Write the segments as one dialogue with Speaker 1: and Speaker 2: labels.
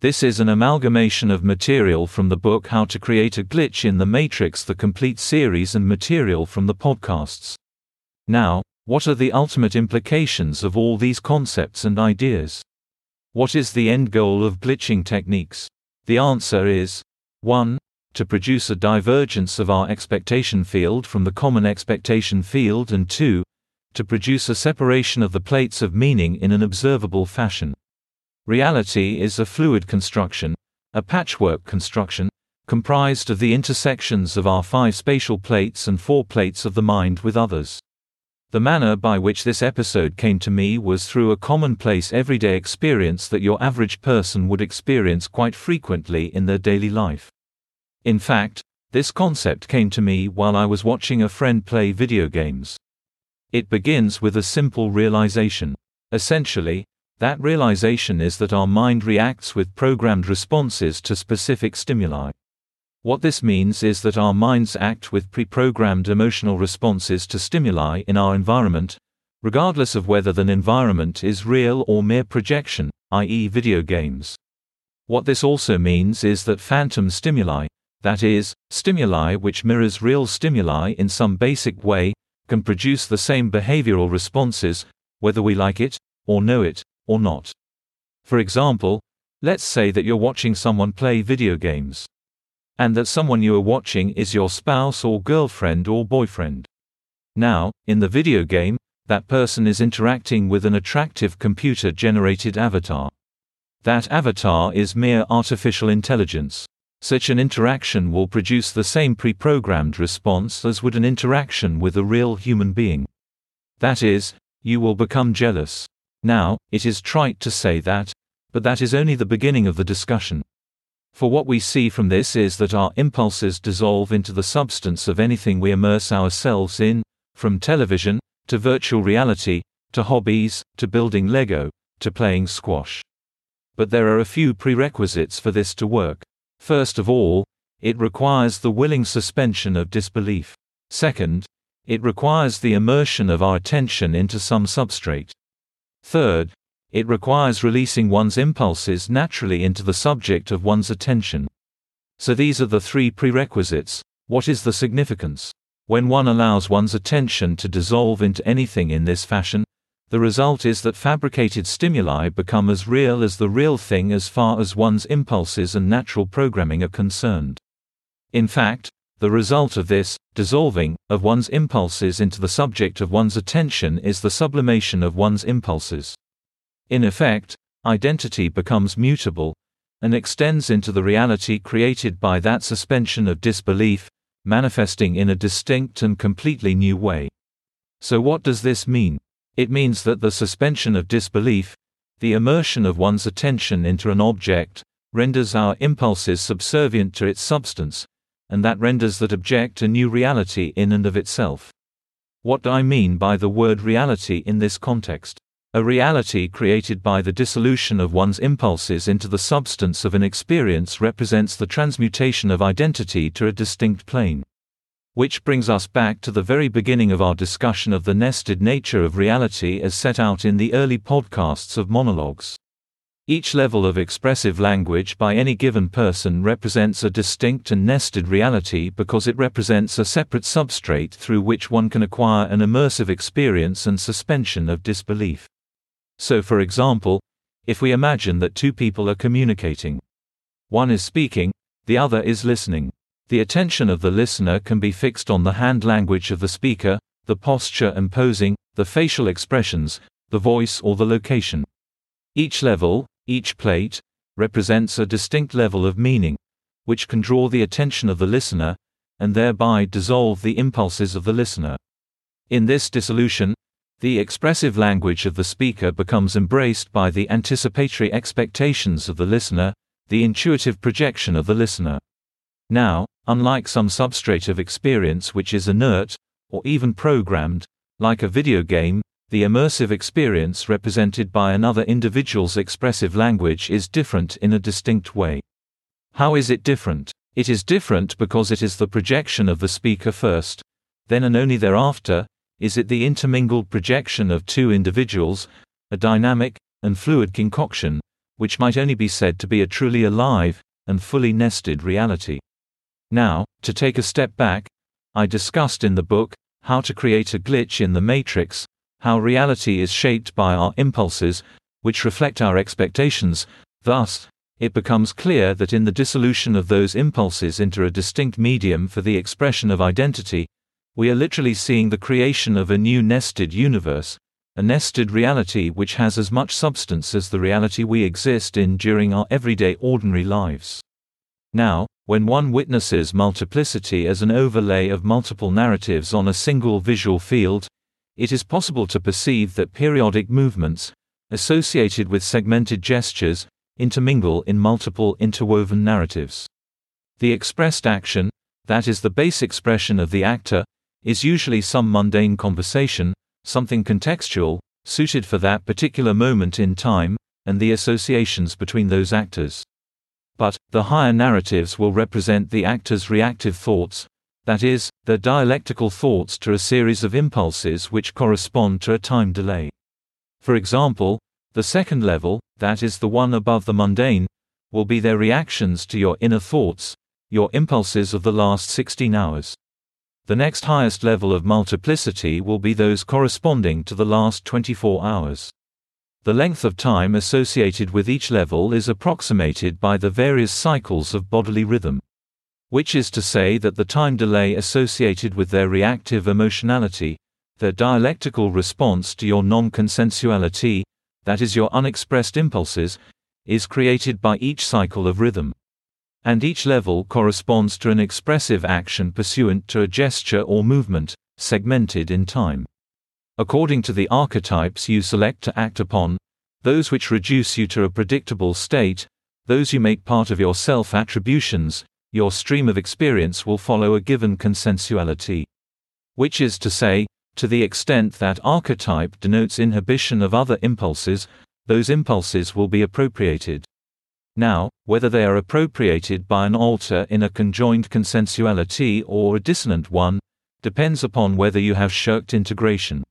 Speaker 1: This is an amalgamation of material from the book How to Create a Glitch in the Matrix, the complete series, and material from the podcasts. Now, what are the ultimate implications of all these concepts and ideas? What is the end goal of glitching techniques? The answer is 1. To produce a divergence of our expectation field from the common expectation field, and 2. To produce a separation of the plates of meaning in an observable fashion. Reality is a fluid construction, a patchwork construction, comprised of the intersections of our five spatial plates and four plates of the mind with others. The manner by which this episode came to me was through a commonplace everyday experience that your average person would experience quite frequently in their daily life. In fact, this concept came to me while I was watching a friend play video games. It begins with a simple realization. Essentially, that realization is that our mind reacts with programmed responses to specific stimuli. What this means is that our minds act with pre programmed emotional responses to stimuli in our environment, regardless of whether the environment is real or mere projection, i.e., video games. What this also means is that phantom stimuli, that is, stimuli which mirrors real stimuli in some basic way, can produce the same behavioral responses, whether we like it, or know it, or not. For example, let's say that you're watching someone play video games. And that someone you are watching is your spouse or girlfriend or boyfriend. Now, in the video game, that person is interacting with an attractive computer generated avatar. That avatar is mere artificial intelligence. Such an interaction will produce the same pre programmed response as would an interaction with a real human being. That is, you will become jealous. Now, it is trite to say that, but that is only the beginning of the discussion. For what we see from this is that our impulses dissolve into the substance of anything we immerse ourselves in, from television, to virtual reality, to hobbies, to building Lego, to playing squash. But there are a few prerequisites for this to work. First of all, it requires the willing suspension of disbelief. Second, it requires the immersion of our attention into some substrate. Third, it requires releasing one's impulses naturally into the subject of one's attention. So these are the three prerequisites. What is the significance? When one allows one's attention to dissolve into anything in this fashion, the result is that fabricated stimuli become as real as the real thing as far as one's impulses and natural programming are concerned. In fact, the result of this, dissolving, of one's impulses into the subject of one's attention is the sublimation of one's impulses. In effect, identity becomes mutable, and extends into the reality created by that suspension of disbelief, manifesting in a distinct and completely new way. So, what does this mean? It means that the suspension of disbelief, the immersion of one's attention into an object, renders our impulses subservient to its substance, and that renders that object a new reality in and of itself. What do I mean by the word reality in this context? A reality created by the dissolution of one's impulses into the substance of an experience represents the transmutation of identity to a distinct plane. Which brings us back to the very beginning of our discussion of the nested nature of reality as set out in the early podcasts of monologues. Each level of expressive language by any given person represents a distinct and nested reality because it represents a separate substrate through which one can acquire an immersive experience and suspension of disbelief. So, for example, if we imagine that two people are communicating, one is speaking, the other is listening. The attention of the listener can be fixed on the hand language of the speaker, the posture and posing, the facial expressions, the voice or the location. Each level, each plate, represents a distinct level of meaning, which can draw the attention of the listener, and thereby dissolve the impulses of the listener. In this dissolution, the expressive language of the speaker becomes embraced by the anticipatory expectations of the listener, the intuitive projection of the listener. Now, unlike some substrate of experience which is inert, or even programmed, like a video game, the immersive experience represented by another individual's expressive language is different in a distinct way. How is it different? It is different because it is the projection of the speaker first, then and only thereafter, is it the intermingled projection of two individuals, a dynamic and fluid concoction, which might only be said to be a truly alive and fully nested reality. Now, to take a step back, I discussed in the book, How to Create a Glitch in the Matrix, how reality is shaped by our impulses, which reflect our expectations. Thus, it becomes clear that in the dissolution of those impulses into a distinct medium for the expression of identity, we are literally seeing the creation of a new nested universe, a nested reality which has as much substance as the reality we exist in during our everyday ordinary lives. Now, when one witnesses multiplicity as an overlay of multiple narratives on a single visual field, it is possible to perceive that periodic movements, associated with segmented gestures, intermingle in multiple interwoven narratives. The expressed action, that is the base expression of the actor, is usually some mundane conversation, something contextual, suited for that particular moment in time, and the associations between those actors. But, the higher narratives will represent the actor's reactive thoughts, that is, their dialectical thoughts to a series of impulses which correspond to a time delay. For example, the second level, that is the one above the mundane, will be their reactions to your inner thoughts, your impulses of the last 16 hours. The next highest level of multiplicity will be those corresponding to the last 24 hours. The length of time associated with each level is approximated by the various cycles of bodily rhythm. Which is to say that the time delay associated with their reactive emotionality, their dialectical response to your non consensuality, that is, your unexpressed impulses, is created by each cycle of rhythm and each level corresponds to an expressive action pursuant to a gesture or movement, segmented in time. According to the archetypes you select to act upon, those which reduce you to a predictable state, those you make part of your self attributions, your stream of experience will follow a given consensuality. Which is to say, to the extent that archetype denotes inhibition of other impulses, those impulses will be appropriated. Now, whether they are appropriated by an alter in a conjoined consensuality or a dissonant one, depends upon whether you have shirked integration.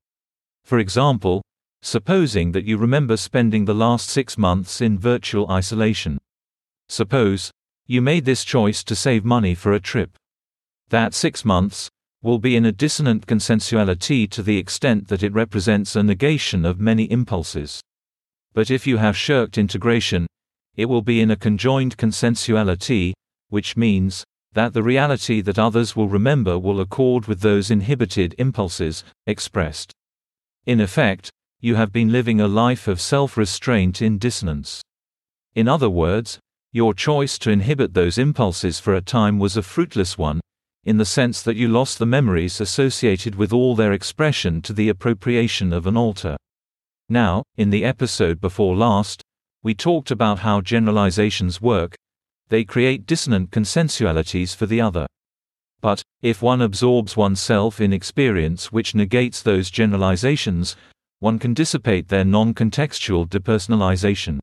Speaker 1: For example, supposing that you remember spending the last six months in virtual isolation. Suppose you made this choice to save money for a trip. That six months will be in a dissonant consensuality to the extent that it represents a negation of many impulses. But if you have shirked integration, it will be in a conjoined consensuality, which means that the reality that others will remember will accord with those inhibited impulses expressed. In effect, you have been living a life of self restraint in dissonance. In other words, your choice to inhibit those impulses for a time was a fruitless one, in the sense that you lost the memories associated with all their expression to the appropriation of an alter. Now, in the episode before last, we talked about how generalizations work, they create dissonant consensualities for the other. But, if one absorbs oneself in experience which negates those generalizations, one can dissipate their non contextual depersonalization.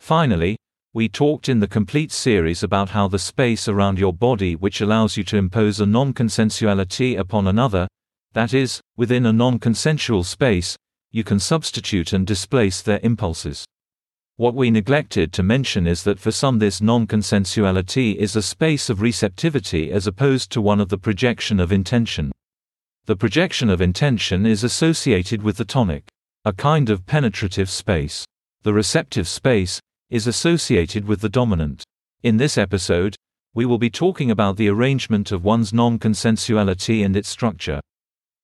Speaker 1: Finally, we talked in the complete series about how the space around your body which allows you to impose a non consensuality upon another, that is, within a non consensual space, you can substitute and displace their impulses. What we neglected to mention is that for some this non-consensuality is a space of receptivity as opposed to one of the projection of intention. The projection of intention is associated with the tonic, a kind of penetrative space. The receptive space is associated with the dominant. In this episode, we will be talking about the arrangement of one's non-consensuality and its structure.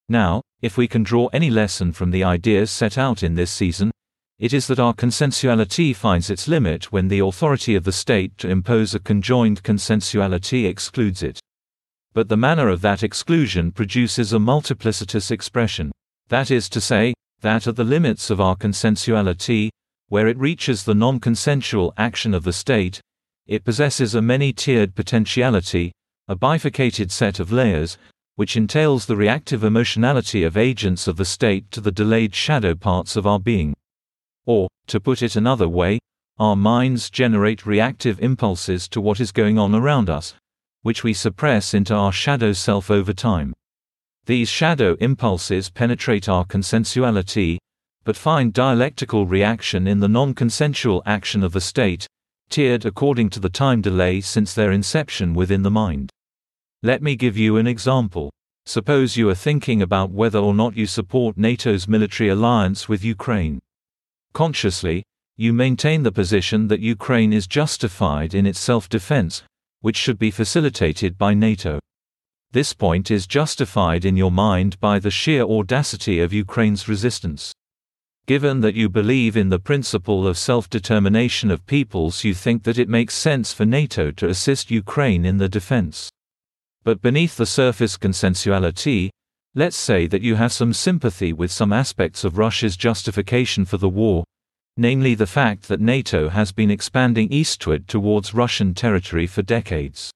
Speaker 1: Now, if we can draw any lesson from the ideas set out in this season, it is that our consensuality finds its limit when the authority of the state to impose a conjoined consensuality excludes it. But the manner of that exclusion produces a multiplicitous expression. That is to say, that at the limits of our consensuality, where it reaches the non consensual action of the state, it possesses a many tiered potentiality, a bifurcated set of layers, which entails the reactive emotionality of agents of the state to the delayed shadow parts of our being. Or, to put it another way, our minds generate reactive impulses to what is going on around us, which we suppress into our shadow self over time. These shadow impulses penetrate our consensuality, but find dialectical reaction in the non consensual action of the state, tiered according to the time delay since their inception within the mind. Let me give you an example. Suppose you are thinking about whether or not you support NATO's military alliance with Ukraine. Consciously, you maintain the position that Ukraine is justified in its self defense, which should be facilitated by NATO. This point is justified in your mind by the sheer audacity of Ukraine's resistance. Given that you believe in the principle of self determination of peoples, you think that it makes sense for NATO to assist Ukraine in the defense. But beneath the surface consensuality, let's say that you have some sympathy with some aspects of Russia's justification for the war, namely the fact that NATO has been expanding eastward towards Russian territory for decades.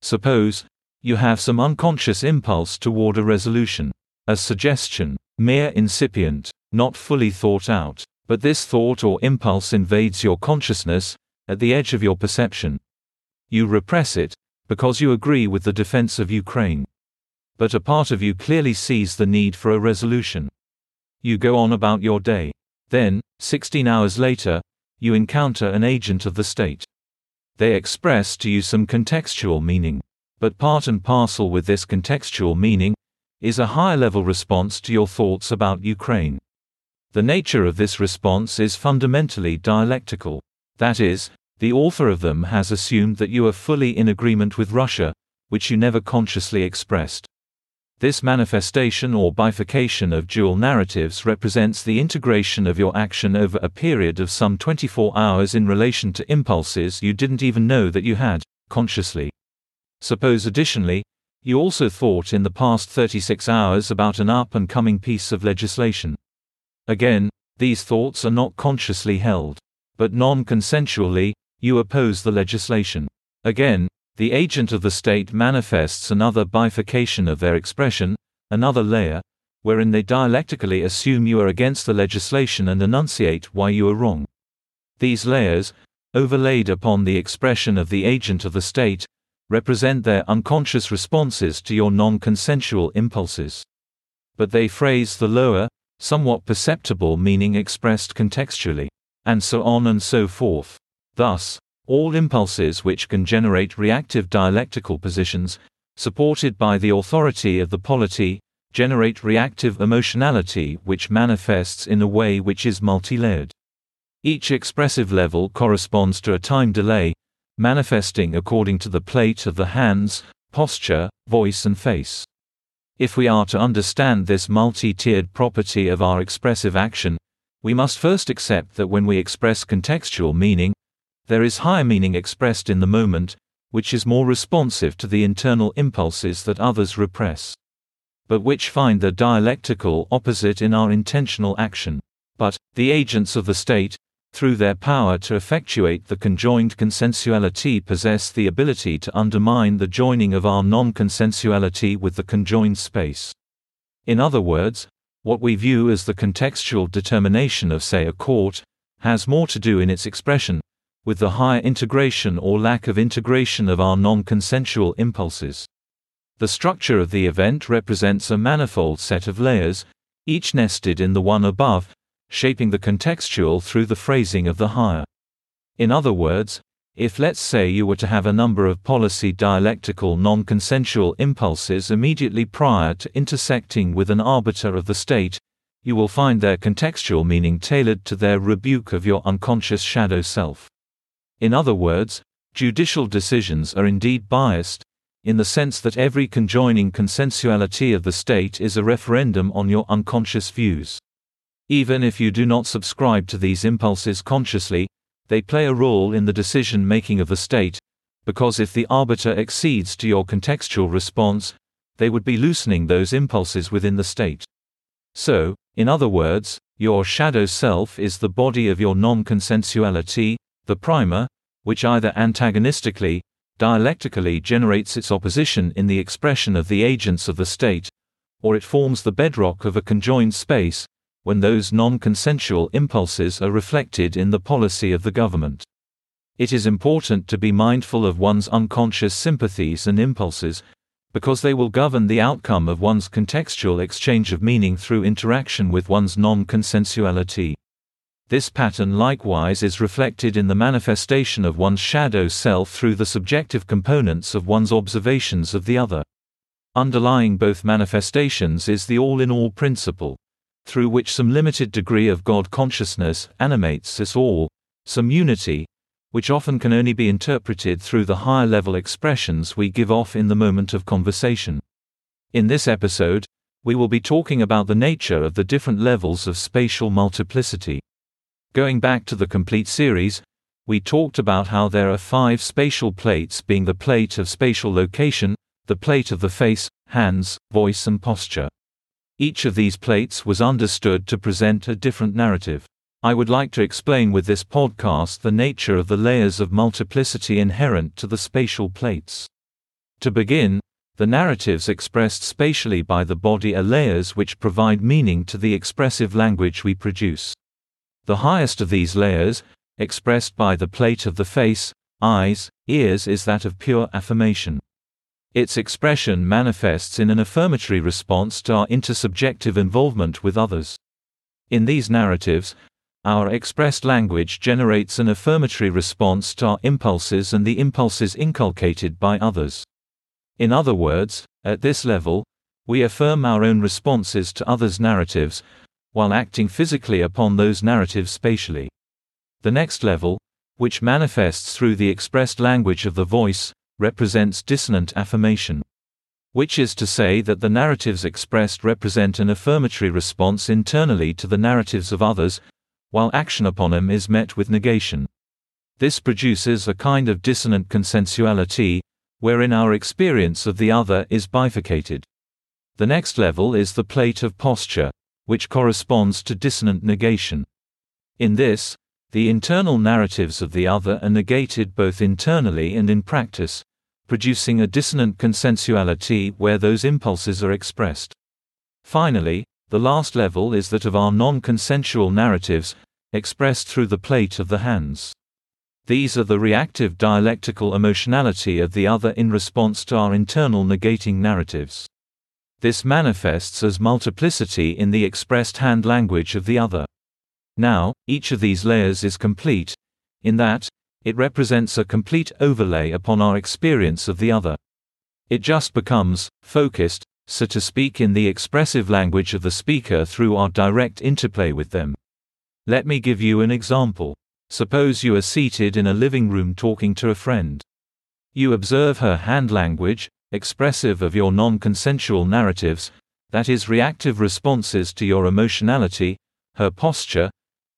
Speaker 1: Suppose you have some unconscious impulse toward a resolution, a suggestion, mere incipient not fully thought out. But this thought or impulse invades your consciousness, at the edge of your perception. You repress it, because you agree with the defense of Ukraine. But a part of you clearly sees the need for a resolution. You go on about your day. Then, 16 hours later, you encounter an agent of the state. They express to you some contextual meaning. But part and parcel with this contextual meaning is a higher level response to your thoughts about Ukraine. The nature of this response is fundamentally dialectical. That is, the author of them has assumed that you are fully in agreement with Russia, which you never consciously expressed. This manifestation or bifurcation of dual narratives represents the integration of your action over a period of some 24 hours in relation to impulses you didn't even know that you had, consciously. Suppose additionally, you also thought in the past 36 hours about an up and coming piece of legislation. Again, these thoughts are not consciously held. But non consensually, you oppose the legislation. Again, the agent of the state manifests another bifurcation of their expression, another layer, wherein they dialectically assume you are against the legislation and enunciate why you are wrong. These layers, overlaid upon the expression of the agent of the state, represent their unconscious responses to your non consensual impulses. But they phrase the lower, somewhat perceptible meaning expressed contextually, and so on and so forth. Thus, all impulses which can generate reactive dialectical positions, supported by the authority of the polity, generate reactive emotionality which manifests in a way which is multi-layered. Each expressive level corresponds to a time delay, manifesting according to the plate of the hands, posture, voice and face. If we are to understand this multi-tiered property of our expressive action, we must first accept that when we express contextual meaning, there is higher meaning expressed in the moment, which is more responsive to the internal impulses that others repress. But which find the dialectical opposite in our intentional action. But, the agents of the state, through their power to effectuate the conjoined consensuality possess the ability to undermine the joining of our non-consensuality with the conjoined space. In other words, what we view as the contextual determination of say a court, has more to do in its expression, with the higher integration or lack of integration of our non-consensual impulses. The structure of the event represents a manifold set of layers, each nested in the one above, shaping the contextual through the phrasing of the higher. In other words, if let's say you were to have a number of policy dialectical non-consensual impulses immediately prior to intersecting with an arbiter of the state, you will find their contextual meaning tailored to their rebuke of your unconscious shadow self. In other words, judicial decisions are indeed biased, in the sense that every conjoining consensuality of the state is a referendum on your unconscious views. Even if you do not subscribe to these impulses consciously, they play a role in the decision making of the state, because if the arbiter exceeds to your contextual response, they would be loosening those impulses within the state. So, in other words, your shadow self is the body of your non consensuality, the primer, which either antagonistically, dialectically generates its opposition in the expression of the agents of the state, or it forms the bedrock of a conjoined space, when those non-consensual impulses are reflected in the policy of the government. It is important to be mindful of one's unconscious sympathies and impulses, because they will govern the outcome of one's contextual exchange of meaning through interaction with one's non consensuality. This pattern likewise is reflected in the manifestation of one's shadow self through the subjective components of one's observations of the other. Underlying both manifestations is the all in all principle, through which some limited degree of God consciousness animates us all, some unity, which often can only be interpreted through the higher level expressions we give off in the moment of conversation. In this episode, we will be talking about the nature of the different levels of spatial multiplicity. Going back to the complete series, we talked about how there are five spatial plates being the plate of spatial location, the plate of the face, hands, voice and posture. Each of these plates was understood to present a different narrative. I would like to explain with this podcast the nature of the layers of multiplicity inherent to the spatial plates. To begin, the narratives expressed spatially by the body are layers which provide meaning to the expressive language we produce. The highest of these layers, expressed by the plate of the face, eyes, ears is that of pure affirmation. Its expression manifests in an affirmatory response to our intersubjective involvement with others. In these narratives, our expressed language generates an affirmatory response to our impulses and the impulses inculcated by others. In other words, at this level, we affirm our own responses to others' narratives, while acting physically upon those narratives spatially. The next level, which manifests through the expressed language of the voice, represents dissonant affirmation. Which is to say that the narratives expressed represent an affirmatory response internally to the narratives of others, while action upon them is met with negation. This produces a kind of dissonant consensuality, wherein our experience of the other is bifurcated. The next level is the plate of posture, which corresponds to dissonant negation. In this, the internal narratives of the other are negated both internally and in practice, producing a dissonant consensuality where those impulses are expressed. Finally, the last level is that of our non consensual narratives, expressed through the plate of the hands. These are the reactive dialectical emotionality of the other in response to our internal negating narratives. This manifests as multiplicity in the expressed hand language of the other. Now, each of these layers is complete, in that, it represents a complete overlay upon our experience of the other. It just becomes focused, so to speak, in the expressive language of the speaker through our direct interplay with them. Let me give you an example. Suppose you are seated in a living room talking to a friend. You observe her hand language, expressive of your non consensual narratives, that is, reactive responses to your emotionality, her posture,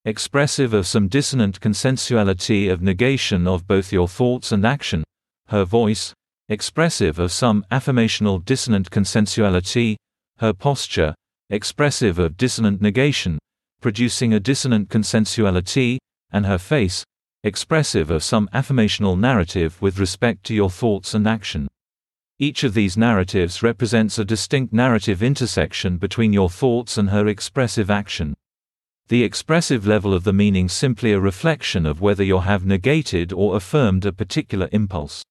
Speaker 1: expressive of some dissonant consensuality of negation of both your thoughts and action, her voice, expressive of some affirmational dissonant consensuality, her posture, expressive of dissonant negation, producing a dissonant consensuality, and her face, expressive of some affirmational narrative with respect to your thoughts and action. Each of these narratives represents a distinct narrative intersection between your thoughts and her expressive action. The expressive level of the meaning simply a reflection of whether you have negated or affirmed a particular impulse.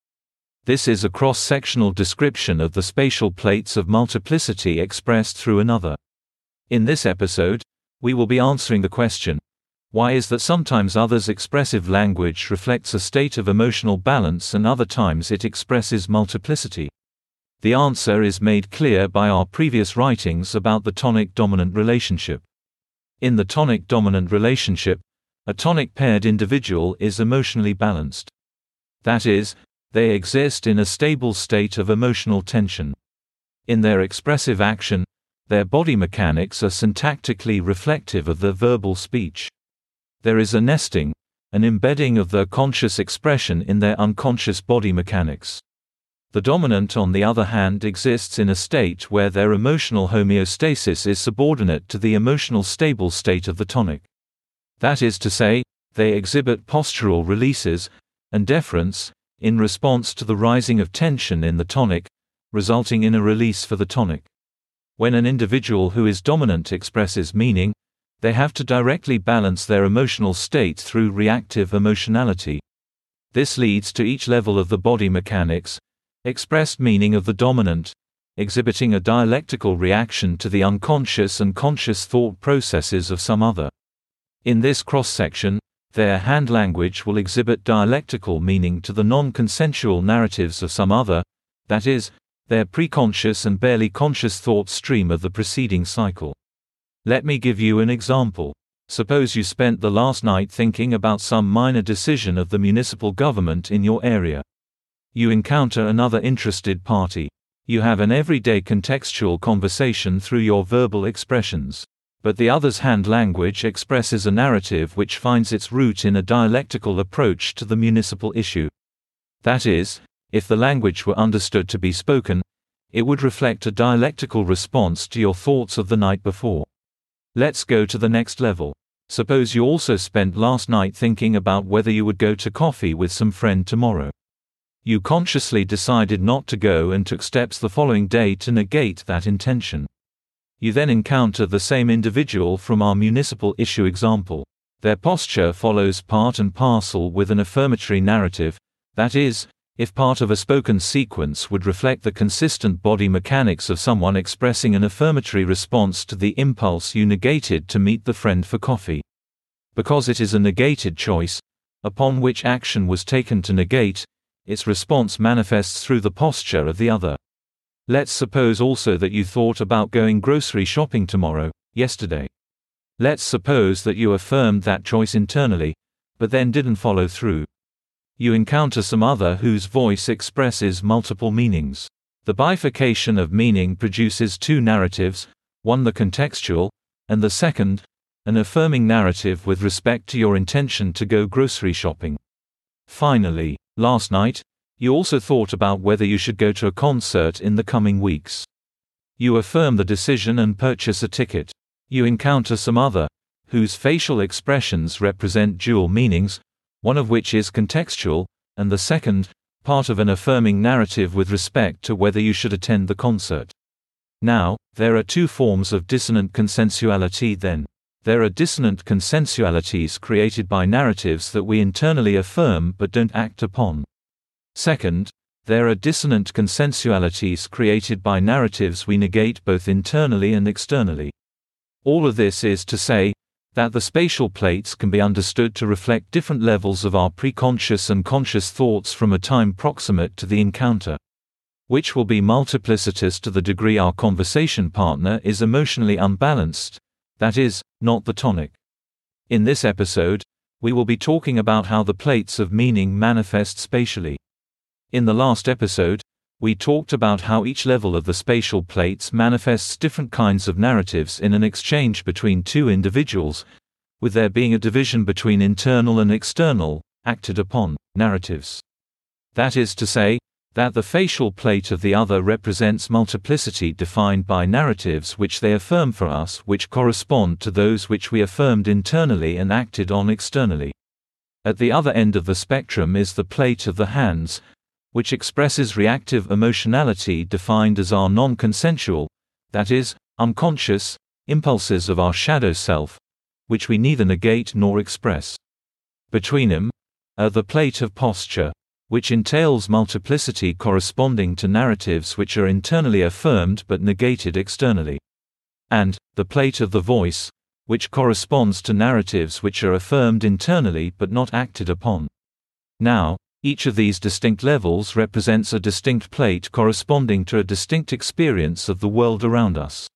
Speaker 1: This is a cross-sectional description of the spatial plates of multiplicity expressed through another. In this episode, we will be answering the question, why is that sometimes others' expressive language reflects a state of emotional balance and other times it expresses multiplicity? The answer is made clear by our previous writings about the tonic dominant relationship. In the tonic dominant relationship, a tonic paired individual is emotionally balanced. That is, they exist in a stable state of emotional tension. In their expressive action, their body mechanics are syntactically reflective of their verbal speech. There is a nesting, an embedding of their conscious expression in their unconscious body mechanics. The dominant, on the other hand, exists in a state where their emotional homeostasis is subordinate to the emotional stable state of the tonic. That is to say, they exhibit postural releases and deference in response to the rising of tension in the tonic, resulting in a release for the tonic. When an individual who is dominant expresses meaning, they have to directly balance their emotional state through reactive emotionality. This leads to each level of the body mechanics, expressed meaning of the dominant, exhibiting a dialectical reaction to the unconscious and conscious thought processes of some other. In this cross section, their hand language will exhibit dialectical meaning to the non consensual narratives of some other, that is, their preconscious and barely conscious thought stream of the preceding cycle. Let me give you an example. Suppose you spent the last night thinking about some minor decision of the municipal government in your area. You encounter another interested party. You have an everyday contextual conversation through your verbal expressions. But the other's hand language expresses a narrative which finds its root in a dialectical approach to the municipal issue. That is, if the language were understood to be spoken, it would reflect a dialectical response to your thoughts of the night before. Let's go to the next level. Suppose you also spent last night thinking about whether you would go to coffee with some friend tomorrow. You consciously decided not to go and took steps the following day to negate that intention. You then encounter the same individual from our municipal issue example. Their posture follows part and parcel with an affirmatory narrative, that is, if part of a spoken sequence would reflect the consistent body mechanics of someone expressing an affirmatory response to the impulse you negated to meet the friend for coffee. Because it is a negated choice, upon which action was taken to negate, its response manifests through the posture of the other. Let's suppose also that you thought about going grocery shopping tomorrow, yesterday. Let's suppose that you affirmed that choice internally, but then didn't follow through. You encounter some other whose voice expresses multiple meanings. The bifurcation of meaning produces two narratives, one the contextual, and the second, an affirming narrative with respect to your intention to go grocery shopping. Finally, last night, you also thought about whether you should go to a concert in the coming weeks. You affirm the decision and purchase a ticket. You encounter some other, whose facial expressions represent dual meanings, one of which is contextual, and the second, part of an affirming narrative with respect to whether you should attend the concert. Now, there are two forms of dissonant consensuality then. There are dissonant consensualities created by narratives that we internally affirm but don't act upon. Second, there are dissonant consensualities created by narratives we negate both internally and externally. All of this is to say, that the spatial plates can be understood to reflect different levels of our preconscious and conscious thoughts from a time proximate to the encounter. Which will be multiplicitous to the degree our conversation partner is emotionally unbalanced, that is, not the tonic. In this episode, we will be talking about how the plates of meaning manifest spatially. In the last episode, we talked about how each level of the spatial plates manifests different kinds of narratives in an exchange between two individuals, with there being a division between internal and external, acted upon, narratives. That is to say, that the facial plate of the other represents multiplicity defined by narratives which they affirm for us which correspond to those which we affirmed internally and acted on externally. At the other end of the spectrum is the plate of the hands, which expresses reactive emotionality defined as our non-consensual, that is, unconscious, impulses of our shadow self, which we neither negate nor express. Between them, are the plate of posture, which entails multiplicity corresponding to narratives which are internally affirmed but negated externally. And, the plate of the voice, which corresponds to narratives which are affirmed internally but not acted upon. Now, each of these distinct levels represents a distinct plate corresponding to a distinct experience of the world around us.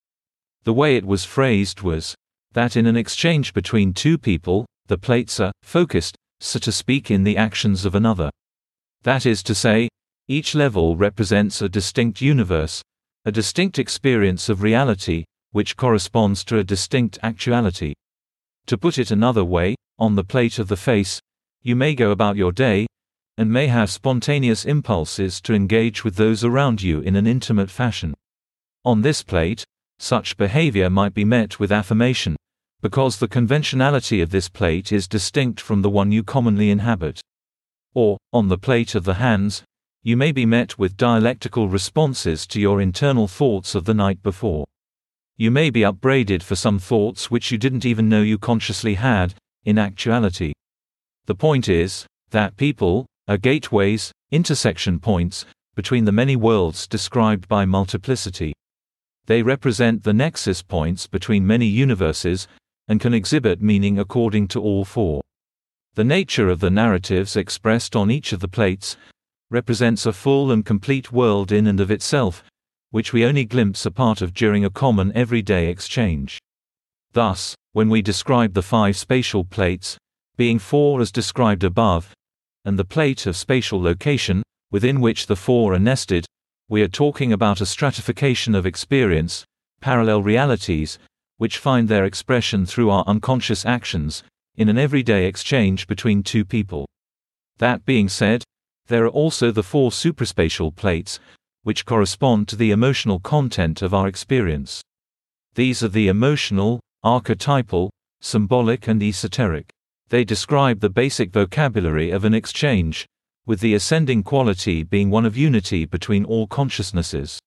Speaker 1: The way it was phrased was that in an exchange between two people, the plates are focused, so to speak, in the actions of another. That is to say, each level represents a distinct universe, a distinct experience of reality, which corresponds to a distinct actuality. To put it another way, on the plate of the face, you may go about your day, and may have spontaneous impulses to engage with those around you in an intimate fashion. On this plate, such behavior might be met with affirmation, because the conventionality of this plate is distinct from the one you commonly inhabit. Or, on the plate of the hands, you may be met with dialectical responses to your internal thoughts of the night before. You may be upbraided for some thoughts which you didn't even know you consciously had, in actuality. The point is, that people are gateways, intersection points, between the many worlds described by multiplicity. They represent the nexus points between many universes, and can exhibit meaning according to all four. The nature of the narratives expressed on each of the plates represents a full and complete world in and of itself, which we only glimpse a part of during a common everyday exchange. Thus, when we describe the five spatial plates, being four as described above, and the plate of spatial location, within which the four are nested, we are talking about a stratification of experience, parallel realities, which find their expression through our unconscious actions, in an everyday exchange between two people. That being said, there are also the four supraspatial plates, which correspond to the emotional content of our experience. These are the emotional, archetypal, symbolic, and esoteric. They describe the basic vocabulary of an exchange, with the ascending quality being one of unity between all consciousnesses.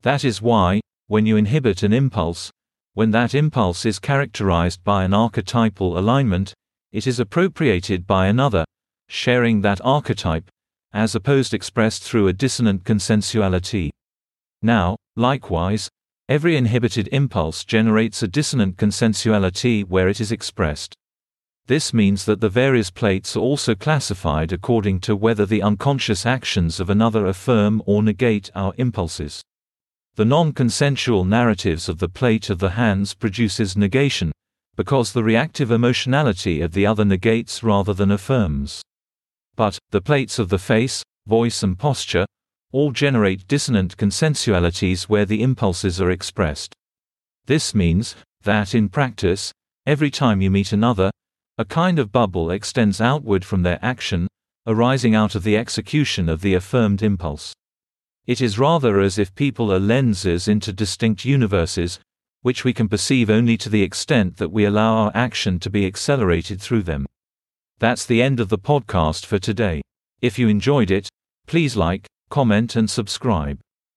Speaker 1: That is why, when you inhibit an impulse, when that impulse is characterized by an archetypal alignment, it is appropriated by another, sharing that archetype, as opposed expressed through a dissonant consensuality. Now, likewise, every inhibited impulse generates a dissonant consensuality where it is expressed. This means that the various plates are also classified according to whether the unconscious actions of another affirm or negate our impulses. The non-consensual narratives of the plate of the hands produces negation, because the reactive emotionality of the other negates rather than affirms. But, the plates of the face, voice and posture, all generate dissonant consensualities where the impulses are expressed. This means, that in practice, every time you meet another, a kind of bubble extends outward from their action, arising out of the execution of the affirmed impulse. It is rather as if people are lenses into distinct universes, which we can perceive only to the extent that we allow our action to be accelerated through them. That's the end of the podcast for today. If you enjoyed it, please like, comment, and subscribe.